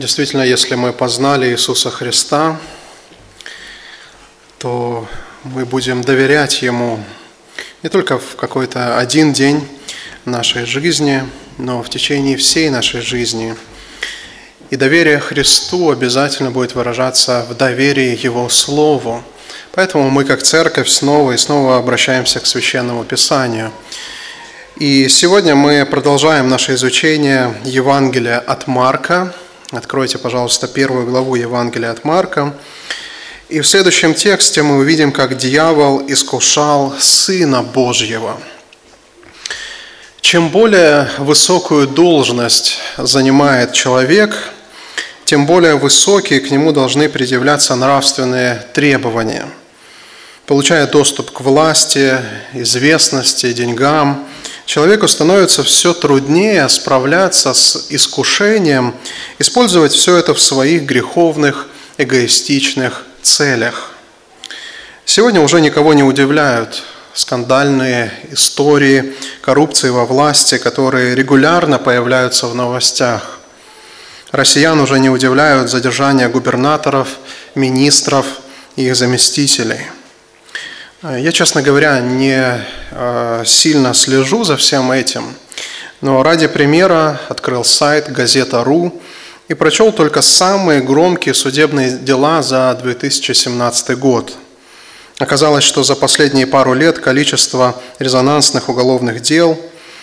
Действительно, если мы познали Иисуса Христа, то мы будем доверять Ему не только в какой-то один день нашей жизни, но в течение всей нашей жизни. И доверие Христу обязательно будет выражаться в доверии Его Слову. Поэтому мы, как церковь, снова и снова обращаемся к Священному Писанию. И сегодня мы продолжаем наше изучение Евангелия от Марка. Откройте, пожалуйста, первую главу Евангелия от Марка. И в следующем тексте мы увидим, как дьявол искушал Сына Божьего. Чем более высокую должность занимает человек, тем более высокие к нему должны предъявляться нравственные требования. Получая доступ к власти, известности, деньгам, человеку становится все труднее справляться с искушением, использовать все это в своих греховных, эгоистичных целях. Сегодня уже никого не удивляют скандальные истории коррупции во власти, которые регулярно появляются в новостях. Россиян уже не удивляют задержания губернаторов, министров и их заместителей. Я, честно говоря, не э, сильно слежу за всем этим, но ради примера открыл сайт газета.ру и прочел только самые громкие судебные дела за 2017 год. Оказалось, что за последние пару лет количество резонансных уголовных дел,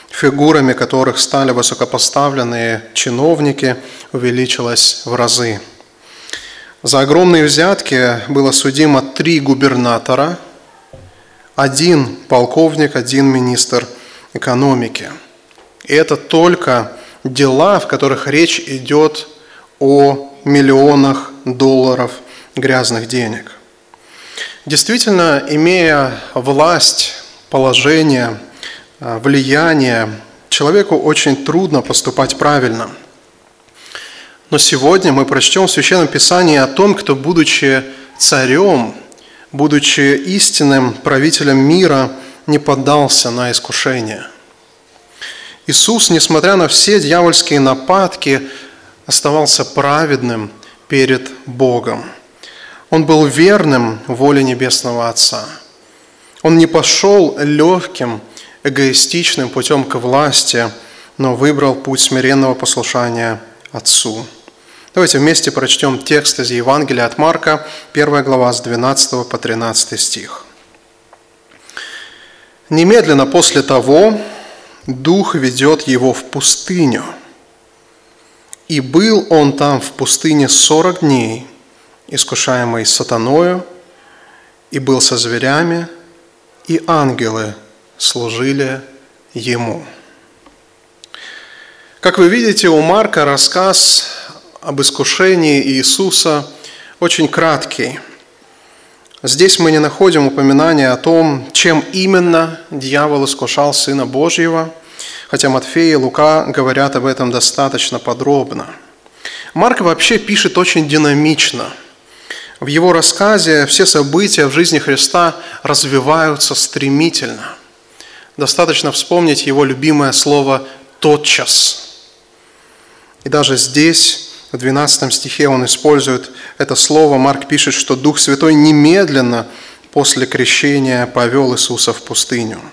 фигурами которых стали высокопоставленные чиновники, увеличилось в разы. За огромные взятки было судимо три губернатора, один полковник, один министр экономики. И это только дела, в которых речь идет о миллионах долларов грязных денег. Действительно, имея власть, положение, э, влияние, человеку очень трудно поступать правильно. Но сегодня мы прочтем в Священном Писании о том, кто, будучи царем, будучи истинным правителем мира, не поддался на искушение. Иисус, несмотря на все дьявольские нападки, оставался праведным перед Богом. Он был верным воле Небесного Отца. Он не пошел легким, эгоистичным путем к власти, но выбрал путь смиренного послушания Отцу. Давайте вместе прочтем текст из Евангелия от Марка, 1 глава с 12 по 13 стих. «Немедленно после того Дух ведет его в пустыню – и был он там в пустыне сорок дней, искушаемый сатаною, и был со зверями, и ангелы служили ему. Как вы видите, у Марка рассказ об искушении Иисуса очень краткий. Здесь мы не находим упоминания о том, чем именно дьявол искушал Сына Божьего – хотя Матфей и Лука говорят об этом достаточно подробно. Марк вообще пишет очень динамично. В его рассказе все события в жизни Христа развиваются стремительно. Достаточно вспомнить его любимое слово «тотчас». И даже здесь, в 12 стихе он использует это слово. Марк пишет, что Дух Святой немедленно после крещения повел Иисуса в пустыню –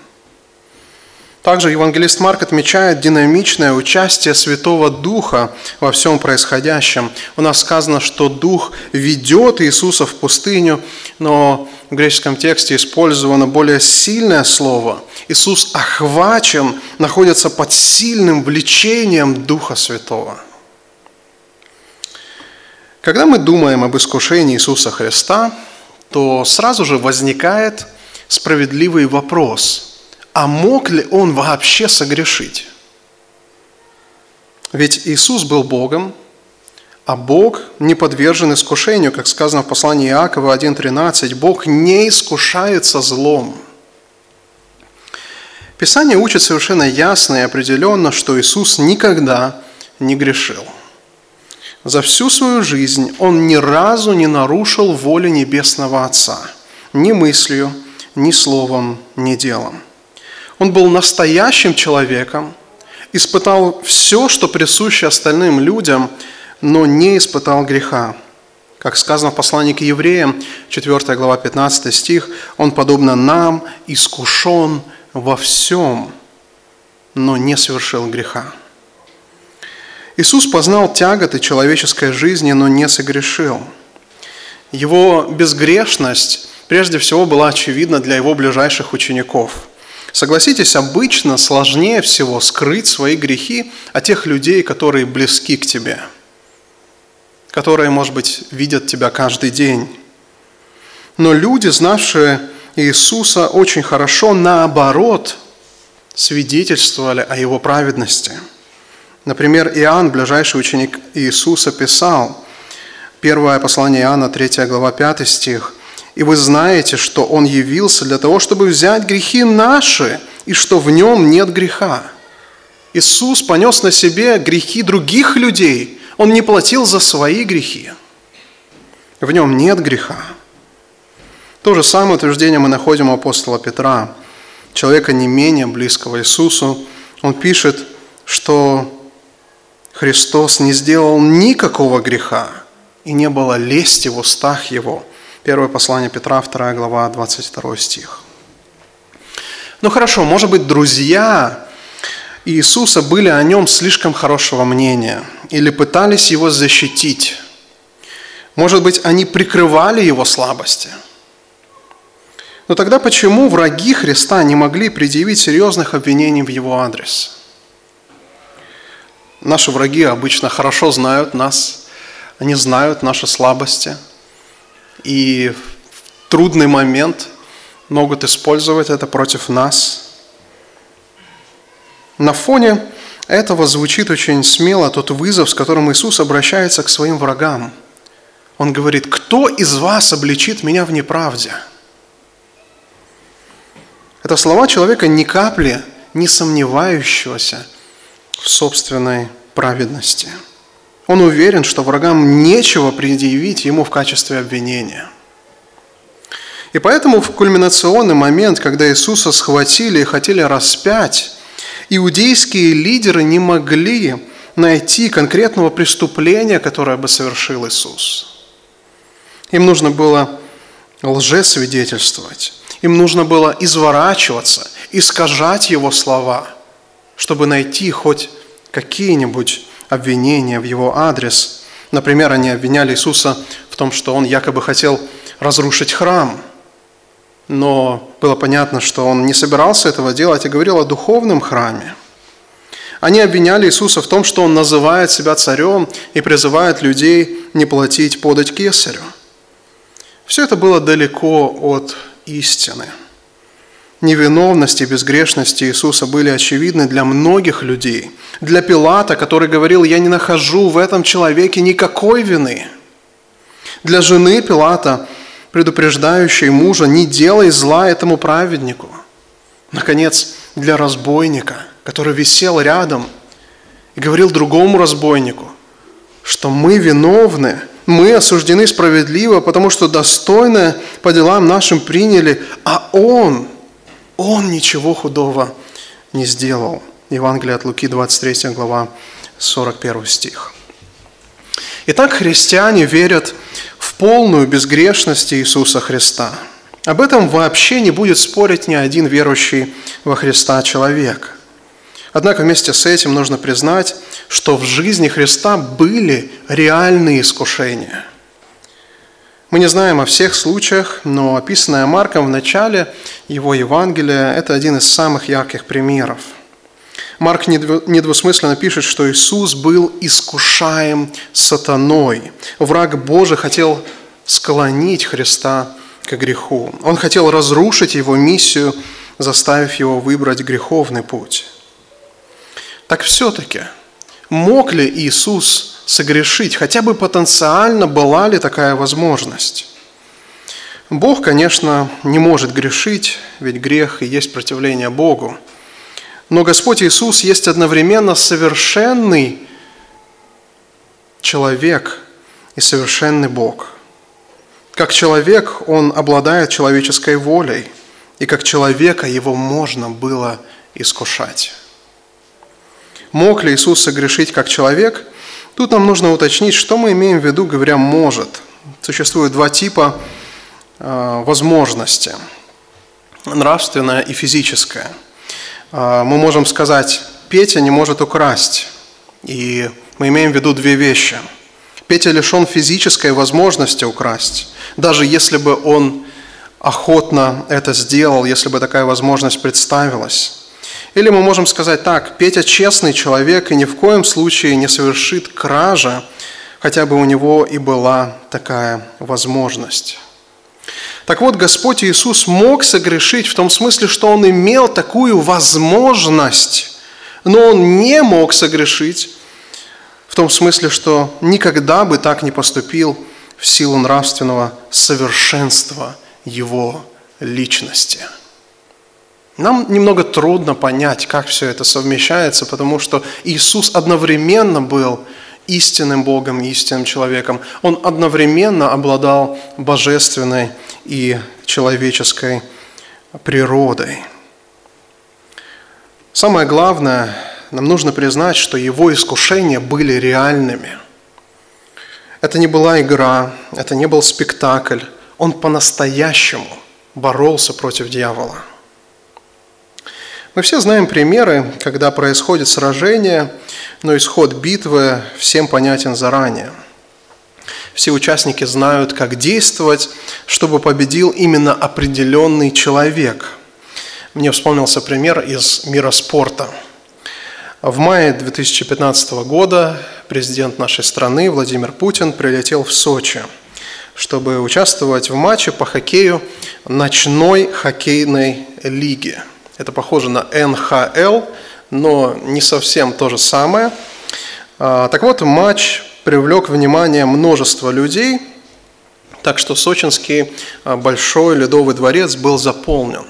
также евангелист Марк отмечает динамичное участие Святого Духа во всем происходящем. У нас сказано, что Дух ведет Иисуса в пустыню, но в греческом тексте использовано более сильное слово. Иисус охвачен, находится под сильным влечением Духа Святого. Когда мы думаем об искушении Иисуса Христа, то сразу же возникает справедливый вопрос – а мог ли он вообще согрешить? Ведь Иисус был Богом, а Бог не подвержен искушению, как сказано в послании Иакова 1.13. Бог не искушается злом. Писание учит совершенно ясно и определенно, что Иисус никогда не грешил. За всю свою жизнь Он ни разу не нарушил воли Небесного Отца. Ни мыслью, ни словом, ни делом. Он был настоящим человеком, испытал все, что присуще остальным людям, но не испытал греха. Как сказано в послании к евреям, 4 глава 15 стих, «Он, подобно нам, искушен во всем, но не совершил греха». Иисус познал тяготы человеческой жизни, но не согрешил. Его безгрешность прежде всего была очевидна для его ближайших учеников. Согласитесь, обычно сложнее всего скрыть свои грехи от тех людей, которые близки к тебе – которые, может быть, видят тебя каждый день. Но люди, знавшие Иисуса очень хорошо, наоборот, свидетельствовали о Его праведности. Например, Иоанн, ближайший ученик Иисуса, писал, первое послание Иоанна, 3 глава, 5 стих, «И вы знаете, что Он явился для того, чтобы взять грехи наши, и что в Нем нет греха». Иисус понес на себе грехи других людей, он не платил за свои грехи. В нем нет греха. То же самое утверждение мы находим у апостола Петра, человека не менее близкого Иисусу. Он пишет, что Христос не сделал никакого греха, и не было лести в устах Его. Первое послание Петра, 2 глава, 22 стих. Ну хорошо, может быть, друзья Иисуса были о нем слишком хорошего мнения или пытались его защитить. Может быть, они прикрывали его слабости. Но тогда почему враги Христа не могли предъявить серьезных обвинений в его адрес? Наши враги обычно хорошо знают нас, они знают наши слабости, и в трудный момент могут использовать это против нас – на фоне этого звучит очень смело тот вызов, с которым Иисус обращается к своим врагам. Он говорит, кто из вас обличит меня в неправде? Это слова человека ни капли не сомневающегося в собственной праведности. Он уверен, что врагам нечего предъявить ему в качестве обвинения. И поэтому в кульминационный момент, когда Иисуса схватили и хотели распять, иудейские лидеры не могли найти конкретного преступления, которое бы совершил Иисус. Им нужно было лжесвидетельствовать, им нужно было изворачиваться, искажать его слова, чтобы найти хоть какие-нибудь обвинения в его адрес. Например, они обвиняли Иисуса в том, что он якобы хотел разрушить храм – но было понятно, что он не собирался этого делать и говорил о духовном храме. Они обвиняли Иисуса в том, что он называет себя царем и призывает людей не платить подать кесарю. Все это было далеко от истины. Невиновность и безгрешность Иисуса были очевидны для многих людей. Для Пилата, который говорил, я не нахожу в этом человеке никакой вины. Для жены Пилата – предупреждающей мужа, не делай зла этому праведнику. Наконец, для разбойника, который висел рядом и говорил другому разбойнику, что мы виновны, мы осуждены справедливо, потому что достойно по делам нашим приняли, а он, он ничего худого не сделал. Евангелие от Луки, 23 глава, 41 стих. Итак, христиане верят в полную безгрешность Иисуса Христа. Об этом вообще не будет спорить ни один верующий во Христа человек. Однако вместе с этим нужно признать, что в жизни Христа были реальные искушения. Мы не знаем о всех случаях, но описанное Марком в начале его Евангелия – это один из самых ярких примеров – Марк недвусмысленно пишет, что Иисус был искушаем сатаной. Враг Божий хотел склонить Христа к греху. Он хотел разрушить его миссию, заставив его выбрать греховный путь. Так все-таки, мог ли Иисус согрешить? Хотя бы потенциально была ли такая возможность? Бог, конечно, не может грешить, ведь грех и есть противление Богу. Но Господь Иисус есть одновременно совершенный человек и совершенный Бог. Как человек Он обладает человеческой волей, и как человека Его можно было искушать. Мог ли Иисус согрешить как человек? Тут нам нужно уточнить, что мы имеем в виду, говоря «может». Существует два типа э, возможности – нравственная и физическая. Э, мы можем сказать, Петя не может украсть, и мы имеем в виду две вещи. Петя лишен физической возможности украсть, даже если бы он охотно это сделал, если бы такая возможность представилась. Или мы можем сказать так, Петя честный человек и ни в коем случае не совершит кража, хотя бы у него и была такая возможность. Так вот, Господь Иисус мог согрешить в том смысле, что Он имел такую возможность, но Он не мог согрешить в том смысле, что никогда бы так не поступил в силу нравственного совершенства Его личности. Нам немного трудно понять, как все это совмещается, потому что Иисус одновременно был истинным Богом, истинным человеком. Он одновременно обладал божественной и человеческой природой. Самое главное, нам нужно признать, что его искушения были реальными. Это не была игра, это не был спектакль. Он по-настоящему боролся против дьявола – мы все знаем примеры, когда происходит сражение, но исход битвы всем понятен заранее. Все участники знают, как действовать, чтобы победил именно определенный человек. Мне вспомнился пример из мира спорта. В мае 2015 года президент нашей страны Владимир Путин прилетел в Сочи, чтобы участвовать в матче по хоккею ночной хоккейной лиги – это похоже на НХЛ, но не совсем то же самое. А, так вот, матч привлек внимание множества людей, так что сочинский а, большой ледовый дворец был заполнен.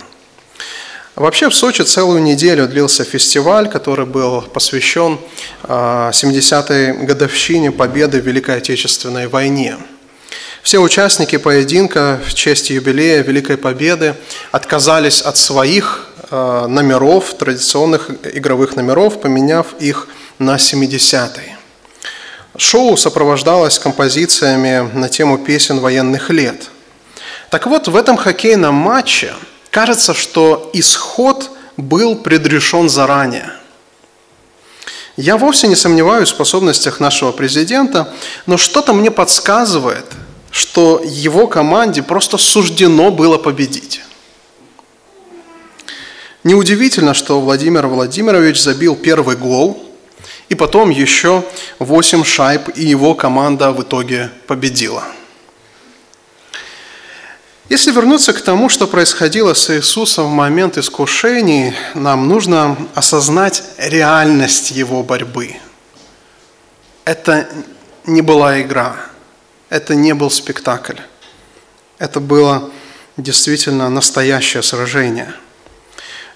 Вообще в Сочи целую неделю длился фестиваль, который был посвящен 70-й а, годовщине победы в Великой Отечественной войне. Все участники поединка в честь юбилея Великой Победы отказались от своих номеров, традиционных игровых номеров, поменяв их на 70-е. Шоу сопровождалось композициями на тему песен военных лет. Так вот, в этом хоккейном матче кажется, что исход был предрешен заранее. Я вовсе не сомневаюсь в способностях нашего президента, но что-то мне подсказывает, что его команде просто суждено было победить. Неудивительно, что Владимир Владимирович забил первый гол, и потом еще 8 шайб, и его команда в итоге победила. Если вернуться к тому, что происходило с Иисусом в момент искушений, нам нужно осознать реальность его борьбы. Это не была игра, это не был спектакль, это было действительно настоящее сражение –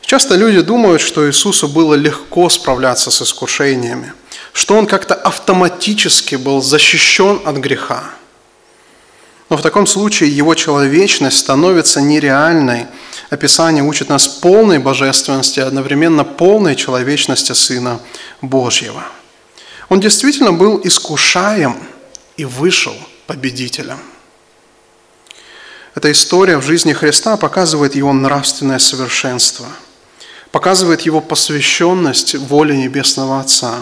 Часто люди думают, что Иисусу было легко справляться с искушениями, что Он как-то автоматически был защищен от греха. Но в таком случае Его человечность становится нереальной. Описание учит нас полной божественности, одновременно полной человечности Сына Божьего. Он действительно был искушаем и вышел победителем. Эта история в жизни Христа показывает его нравственное совершенство – показывает его посвященность воле Небесного Отца,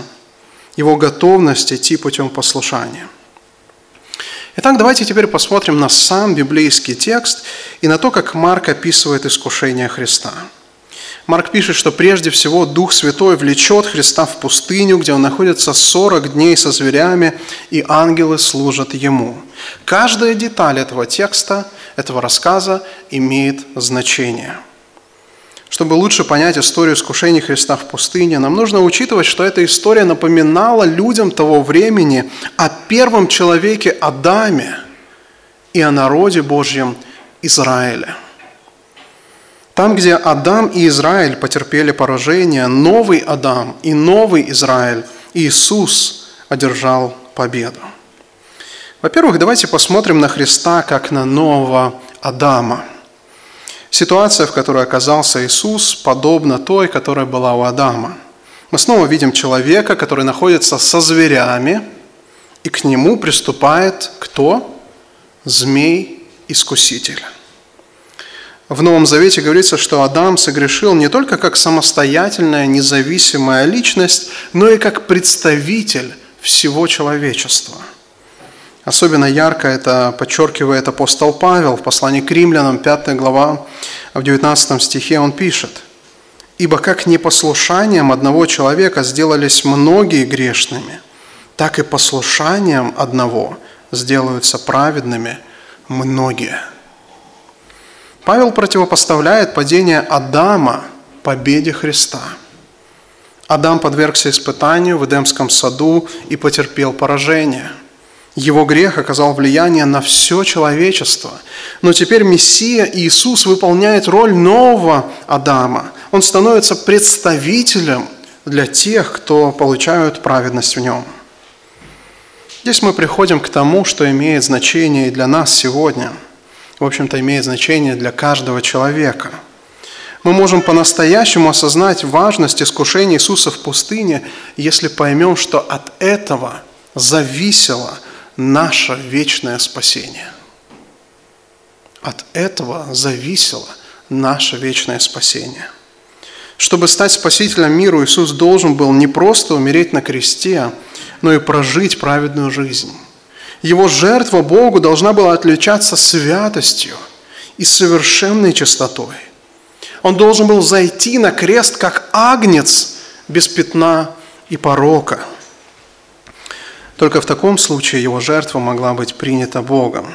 его готовность идти путем послушания. Итак, давайте теперь посмотрим на сам библейский текст и на то, как Марк описывает искушение Христа. Марк пишет, что прежде всего Дух Святой влечет Христа в пустыню, где он находится 40 дней со зверями, и ангелы служат ему. Каждая деталь этого текста, этого рассказа имеет значение – чтобы лучше понять историю искушений Христа в пустыне, нам нужно учитывать, что эта история напоминала людям того времени о первом человеке Адаме и о народе Божьем Израиле. Там, где Адам и Израиль потерпели поражение, новый Адам и новый Израиль, Иисус одержал победу. Во-первых, давайте посмотрим на Христа как на нового Адама – Ситуация, в которой оказался Иисус, подобна той, которая была у Адама. Мы снова видим человека, который находится со зверями, И к нему приступает кто? Змей-искуситель. В Новом Завете говорится, что Адам согрешил не только как самостоятельная, независимая личность, но и как представитель всего человечества. Особенно ярко это подчеркивает апостол Павел в послании к римлянам, 5 глава, в 19 стихе он пишет – Ибо как непослушанием одного человека сделались многие грешными, так и послушанием одного сделаются праведными многие. Павел противопоставляет падение Адама победе Христа. Адам подвергся испытанию в Эдемском саду и потерпел поражение – его грех оказал влияние на все человечество. Но теперь Мессия Иисус выполняет роль нового Адама. Он становится представителем для тех, кто получают праведность в нем. Здесь мы приходим к тому, что имеет значение и для нас сегодня. В общем-то, имеет значение для каждого человека. Мы можем по-настоящему осознать важность искушения Иисуса в пустыне, если поймем, что от этого зависело – наше вечное спасение. От этого зависело наше вечное спасение. Чтобы стать спасителем миру, Иисус должен был не просто умереть на кресте, но и прожить праведную жизнь. Его жертва Богу должна была отличаться святостью и совершенной чистотой. Он должен был зайти на крест как агнец без пятна и порока – только в таком случае его жертва могла быть принята Богом.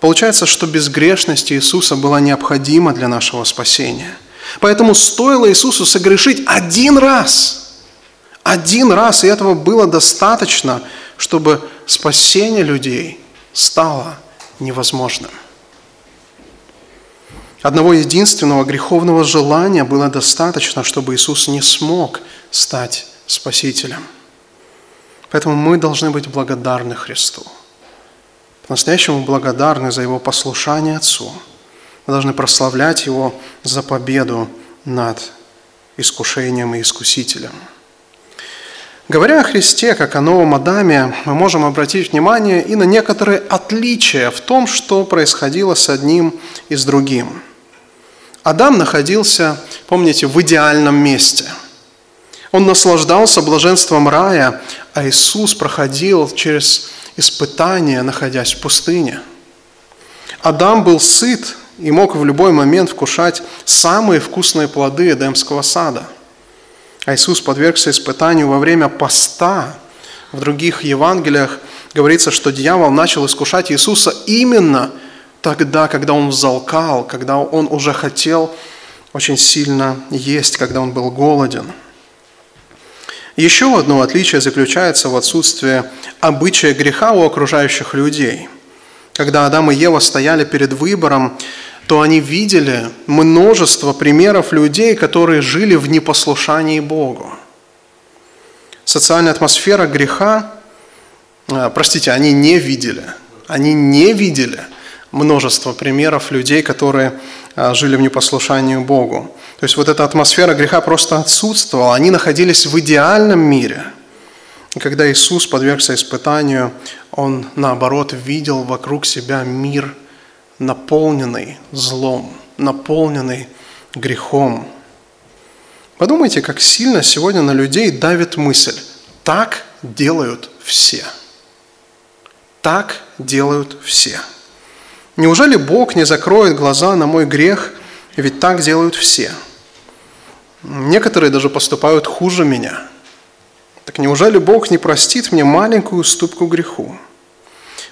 Получается, что безгрешность Иисуса была необходима для нашего спасения. Поэтому стоило Иисусу согрешить один раз. Один раз, и этого было достаточно, чтобы спасение людей стало невозможным. Одного единственного греховного желания было достаточно, чтобы Иисус не смог стать Спасителем – Поэтому мы должны быть благодарны Христу. По-настоящему благодарны за Его послушание Отцу. Мы должны прославлять Его за победу над искушением и искусителем. Говоря о Христе, как о новом Адаме, мы можем обратить внимание и на некоторые отличия в том, что происходило с одним и с другим. Адам находился, помните, в идеальном месте – он наслаждался блаженством рая, а Иисус проходил через испытания, находясь в пустыне. Адам был сыт и мог в любой момент вкушать самые вкусные плоды Эдемского сада. А Иисус подвергся испытанию во время поста. В других Евангелиях говорится, что дьявол начал искушать Иисуса именно тогда, когда он взалкал, когда он уже хотел очень сильно есть, когда он был голоден – еще одно отличие заключается в отсутствии обычая греха у окружающих людей. Когда Адам и Ева стояли перед выбором, то они видели множество примеров людей, которые жили в непослушании Богу. Социальная атмосфера греха, э, простите, они не видели, они не видели множество примеров людей, которые э, жили в непослушании Богу. То есть вот эта атмосфера греха просто отсутствовала. Они находились в идеальном мире. И когда Иисус подвергся испытанию, Он, наоборот, видел вокруг себя мир, наполненный злом, наполненный грехом. Подумайте, как сильно сегодня на людей давит мысль. Так делают все. Так делают все. Неужели Бог не закроет глаза на мой грех, ведь так делают все – Некоторые даже поступают хуже меня. Так неужели Бог не простит мне маленькую уступку греху?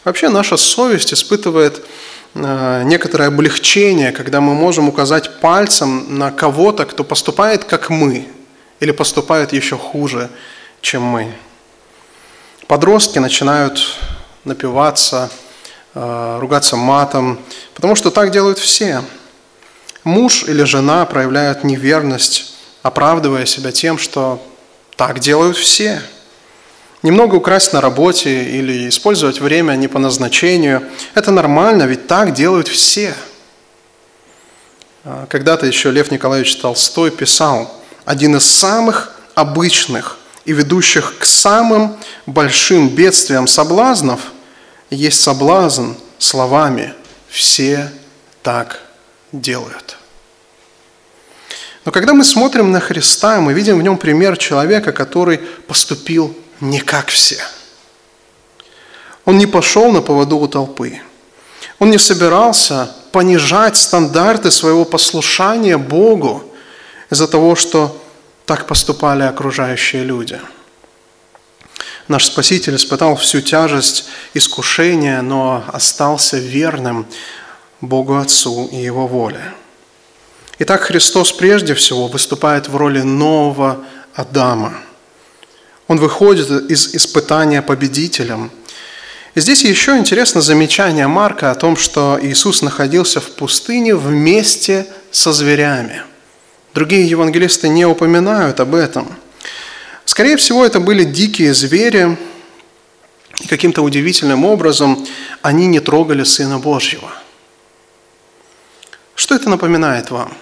Вообще наша совесть испытывает э, некоторое облегчение, когда мы можем указать пальцем на кого-то, кто поступает как мы, или поступает еще хуже, чем мы. Подростки начинают напиваться, ругаться матом, потому что так делают все. Муж или жена проявляют неверность оправдывая себя тем, что так делают все. Немного украсть на работе или использовать время не по назначению – это нормально, ведь так делают все. А, когда-то еще Лев Николаевич Толстой писал, один из самых обычных и ведущих к самым большим бедствиям соблазнов, есть соблазн словами «все так делают». Но когда мы смотрим на Христа, мы видим в нем пример человека, который поступил не как все. Он не пошел на поводу у толпы. Он не собирался понижать стандарты своего послушания Богу из-за того, что так поступали окружающие люди. Наш Спаситель испытал всю тяжесть искушения, но остался верным Богу Отцу и Его воле. Итак, Христос прежде всего выступает в роли нового Адама. Он выходит из испытания победителем. И здесь еще интересно замечание Марка о том, что Иисус находился в пустыне вместе со зверями. Другие евангелисты не упоминают об этом. Скорее всего, это были дикие звери, и каким-то удивительным образом они не трогали Сына Божьего. Что это напоминает вам?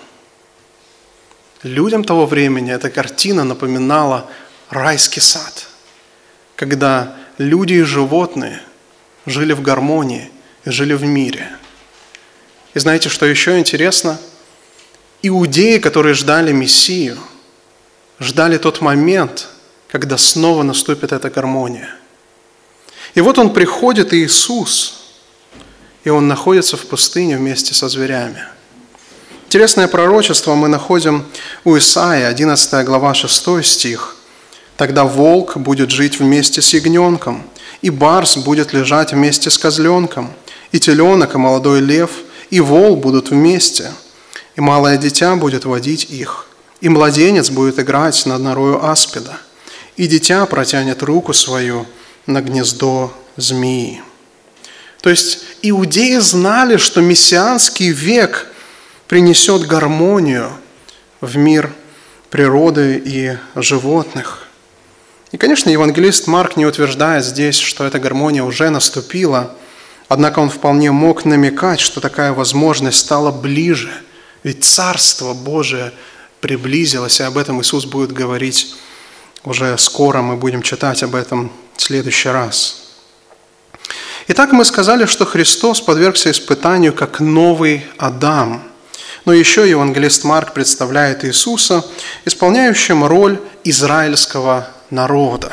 Людям того времени эта картина напоминала райский сад, когда люди и животные жили в гармонии и жили в мире. И знаете, что еще интересно? Иудеи, которые ждали Мессию, ждали тот момент, когда снова наступит эта гармония. И вот он приходит, Иисус, и он находится в пустыне вместе со зверями – Интересное пророчество мы находим у Исаия, 11 глава, 6 стих. «Тогда волк будет жить вместе с ягненком, и барс будет лежать вместе с козленком, и теленок, и молодой лев, и вол будут вместе, и малое дитя будет водить их, и младенец будет играть над норою аспида, и дитя протянет руку свою на гнездо змеи». То есть иудеи знали, что мессианский век – принесет гармонию в мир природы и животных. И, конечно, евангелист Марк не утверждает здесь, что эта гармония уже наступила, однако он вполне мог намекать, что такая возможность стала ближе, ведь Царство Божие приблизилось, и об этом Иисус будет говорить уже скоро, мы будем читать об этом в следующий раз. Итак, мы сказали, что Христос подвергся испытанию как новый Адам – но еще евангелист Марк представляет Иисуса, исполняющим роль израильского народа.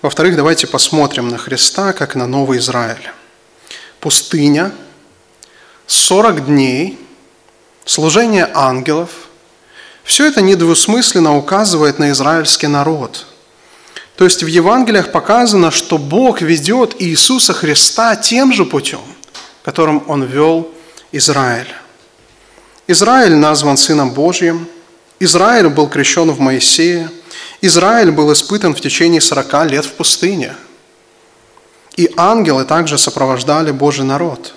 Во-вторых, давайте посмотрим на Христа, как на Новый Израиль. Пустыня, 40 дней, служение ангелов – все это недвусмысленно указывает на израильский народ. То есть в Евангелиях показано, что Бог ведет Иисуса Христа тем же путем, которым Он вел Израиль. Израиль назван Сыном Божьим, Израиль был крещен в Моисее, Израиль был испытан в течение 40 лет в пустыне. И ангелы также сопровождали Божий народ.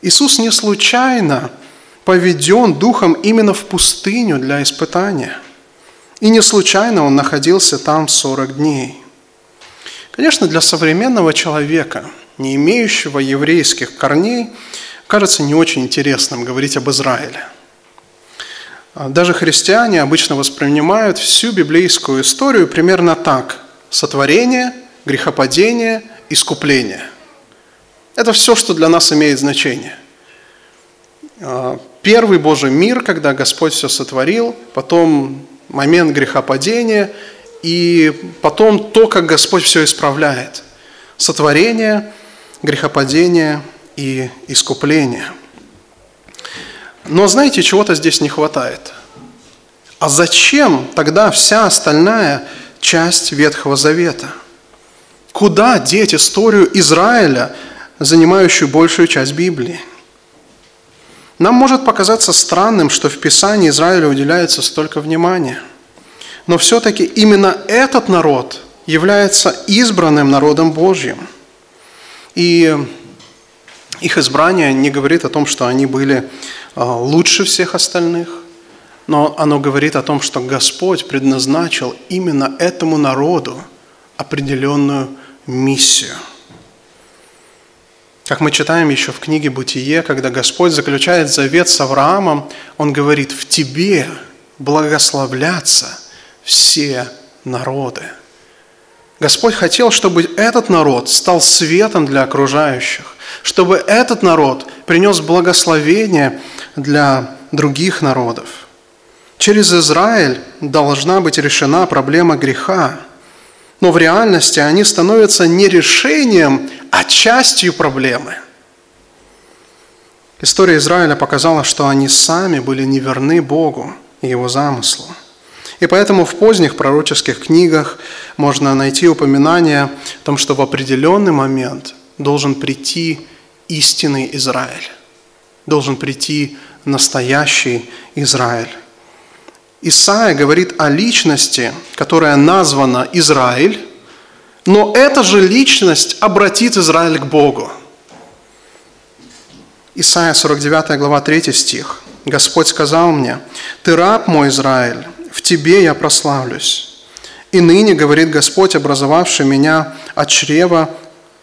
Иисус не случайно поведен Духом именно в пустыню для испытания. И не случайно он находился там 40 дней. Конечно, для современного человека, не имеющего еврейских корней, кажется не очень интересным говорить об Израиле. Даже христиане обычно воспринимают всю библейскую историю примерно так. Сотворение, грехопадение, искупление. Это все, что для нас имеет значение. Первый Божий мир, когда Господь все сотворил, потом момент грехопадения, и потом то, как Господь все исправляет. Сотворение, грехопадение – и искупления. Но знаете, чего-то здесь не хватает. А зачем тогда вся остальная часть Ветхого Завета? Куда деть историю Израиля, занимающую большую часть Библии? Нам может показаться странным, что в Писании Израилю уделяется столько внимания. Но все-таки именно этот народ является избранным народом Божьим. И их избрание не говорит о том, что они были а, лучше всех остальных, но оно говорит о том, что Господь предназначил именно этому народу определенную миссию. Как мы читаем еще в книге «Бытие», когда Господь заключает завет с Авраамом, Он говорит, в тебе благословлятся все народы. Господь хотел, чтобы этот народ стал светом для окружающих, чтобы этот народ принес благословение для других народов. Через Израиль должна быть решена проблема греха, но в реальности они становятся не решением, а частью проблемы. История Израиля показала, что они сами были неверны Богу и Его замыслу. И поэтому в поздних пророческих книгах можно найти упоминание о том, что в определенный момент должен прийти истинный Израиль, должен прийти настоящий Израиль. Исаия говорит о личности, которая названа Израиль, но эта же личность обратит Израиль к Богу. Исайя 49 глава 3 стих. Господь сказал мне, «Ты раб мой, Израиль, в тебе я прославлюсь. И ныне, говорит Господь, образовавший меня от чрева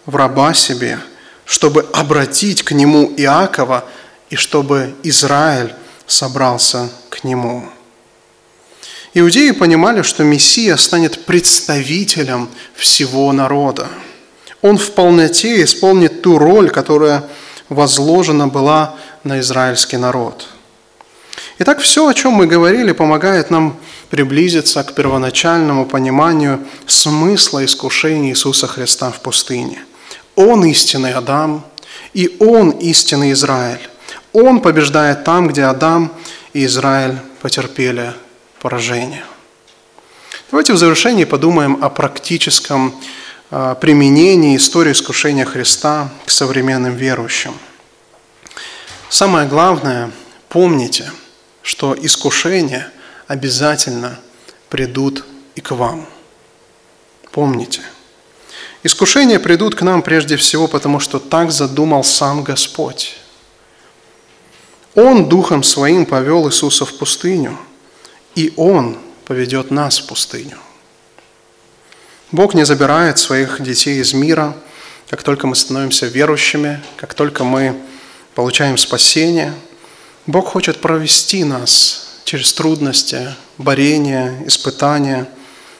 в раба себе, чтобы обратить к нему Иакова и чтобы Израиль собрался к нему». Иудеи понимали, что Мессия станет представителем всего народа. Он в полноте исполнит ту роль, которая возложена была на израильский народ. Итак, все, о чем мы говорили, помогает нам приблизиться к первоначальному пониманию смысла искушения Иисуса Христа в пустыне. Он истинный Адам, и Он истинный Израиль. Он побеждает там, где Адам и Израиль потерпели поражение. Давайте в завершении подумаем о практическом а, применении истории искушения Христа к современным верующим. Самое главное, помните, что искушения обязательно придут и к вам. Помните. Искушения придут к нам прежде всего, потому что так задумал сам Господь. Он Духом Своим повел Иисуса в пустыню – и Он поведет нас в пустыню. Бог не забирает своих детей из мира, как только мы становимся верующими, как только мы получаем спасение. Бог хочет провести нас через трудности, борения, испытания,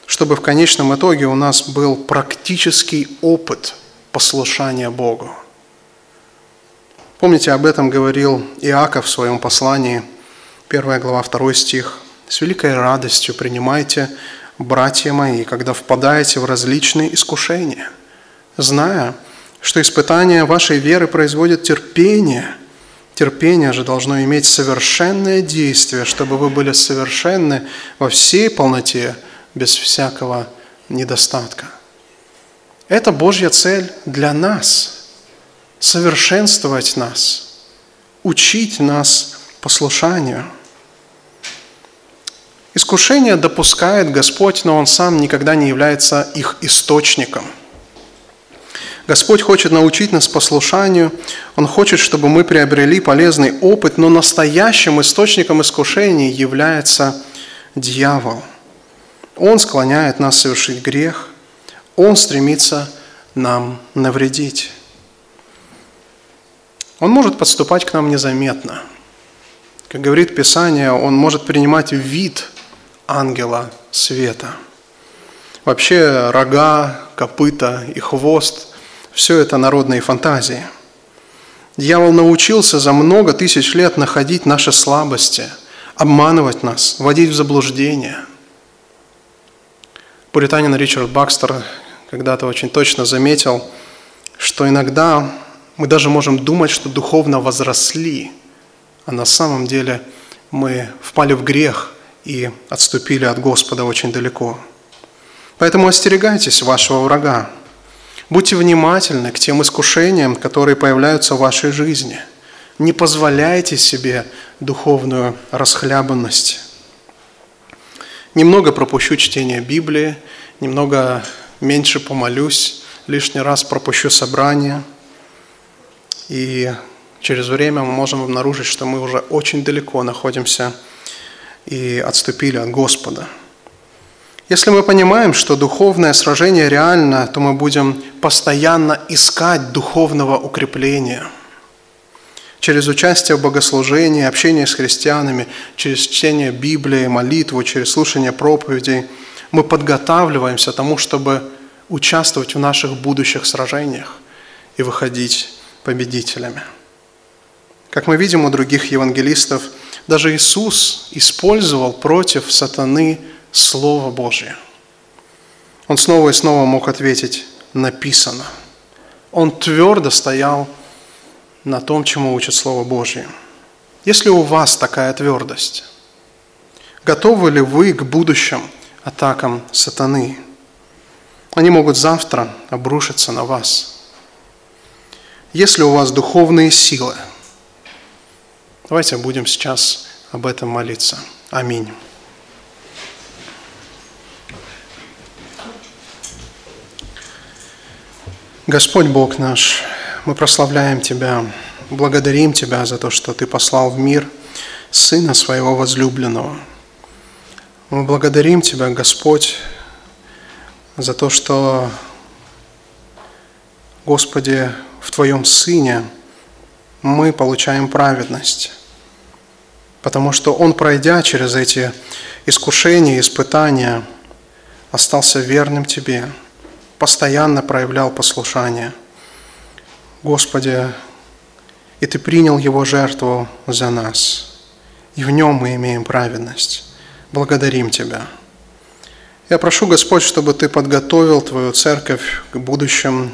чтобы в конечном итоге у нас был практический опыт послушания Богу. Помните, об этом говорил Иаков в своем послании, 1 глава, 2 стих – с великой радостью принимайте, братья мои, когда впадаете в различные искушения, зная, что испытание вашей веры производит терпение. Терпение же должно иметь совершенное действие, чтобы вы были совершенны во всей полноте, без всякого недостатка. Это Божья цель для нас – совершенствовать нас, учить нас послушанию – Искушение допускает Господь, но Он сам никогда не является их источником. Господь хочет научить нас послушанию, Он хочет, чтобы мы приобрели полезный опыт, но настоящим источником искушений является дьявол. Он склоняет нас совершить грех, Он стремится нам навредить. Он может подступать к нам незаметно. Как говорит Писание, он может принимать вид ангела света. Вообще рога, копыта и хвост – все это народные фантазии. Дьявол научился за много тысяч лет находить наши слабости, обманывать нас, вводить в заблуждение. Пуританин Ричард Бакстер когда-то очень точно заметил, что иногда мы даже можем думать, что духовно возросли, а на самом деле мы впали в грех – и отступили от Господа очень далеко. Поэтому остерегайтесь вашего врага. Будьте внимательны к тем искушениям, которые появляются в вашей жизни. Не позволяйте себе духовную расхлябанность. Немного пропущу чтение Библии, немного меньше помолюсь, лишний раз пропущу собрание. И через время мы можем обнаружить, что мы уже очень далеко находимся и отступили от Господа. Если мы понимаем, что духовное сражение реально, то мы будем постоянно искать духовного укрепления. Через участие в богослужении, общение с христианами, через чтение Библии, молитву, через слушание проповедей, мы подготавливаемся тому, чтобы участвовать в наших будущих сражениях и выходить победителями. Как мы видим у других евангелистов, даже Иисус использовал против сатаны Слово Божье. Он снова и снова мог ответить «написано». Он твердо стоял на том, чему учит Слово Божье. Если у вас такая твердость, готовы ли вы к будущим атакам сатаны? Они могут завтра обрушиться на вас. Если у вас духовные силы, давайте будем сейчас об этом молиться. Аминь. Господь Бог наш, мы прославляем Тебя, благодарим Тебя за то, что Ты послал в мир Сына Своего возлюбленного. Мы благодарим Тебя, Господь, за то, что, Господи, в Твоем Сыне мы получаем праведность, потому что Он, пройдя через эти искушения, испытания, остался верным Тебе – постоянно проявлял послушание. Господи, и Ты принял Его жертву за нас, и в Нем мы имеем праведность. Благодарим Тебя. Я прошу, Господь, чтобы Ты подготовил Твою церковь к будущим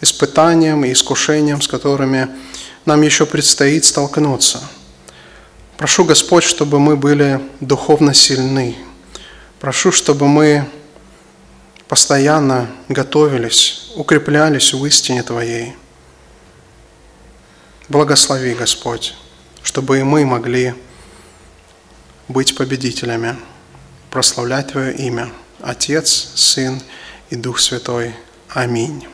испытаниям и искушениям, с которыми нам еще предстоит столкнуться. Прошу, Господь, чтобы мы были духовно сильны. Прошу, чтобы мы постоянно готовились, укреплялись в истине Твоей. Благослови, Господь, чтобы и мы могли быть победителями, прославлять Твое имя, Отец, Сын и Дух Святой. Аминь.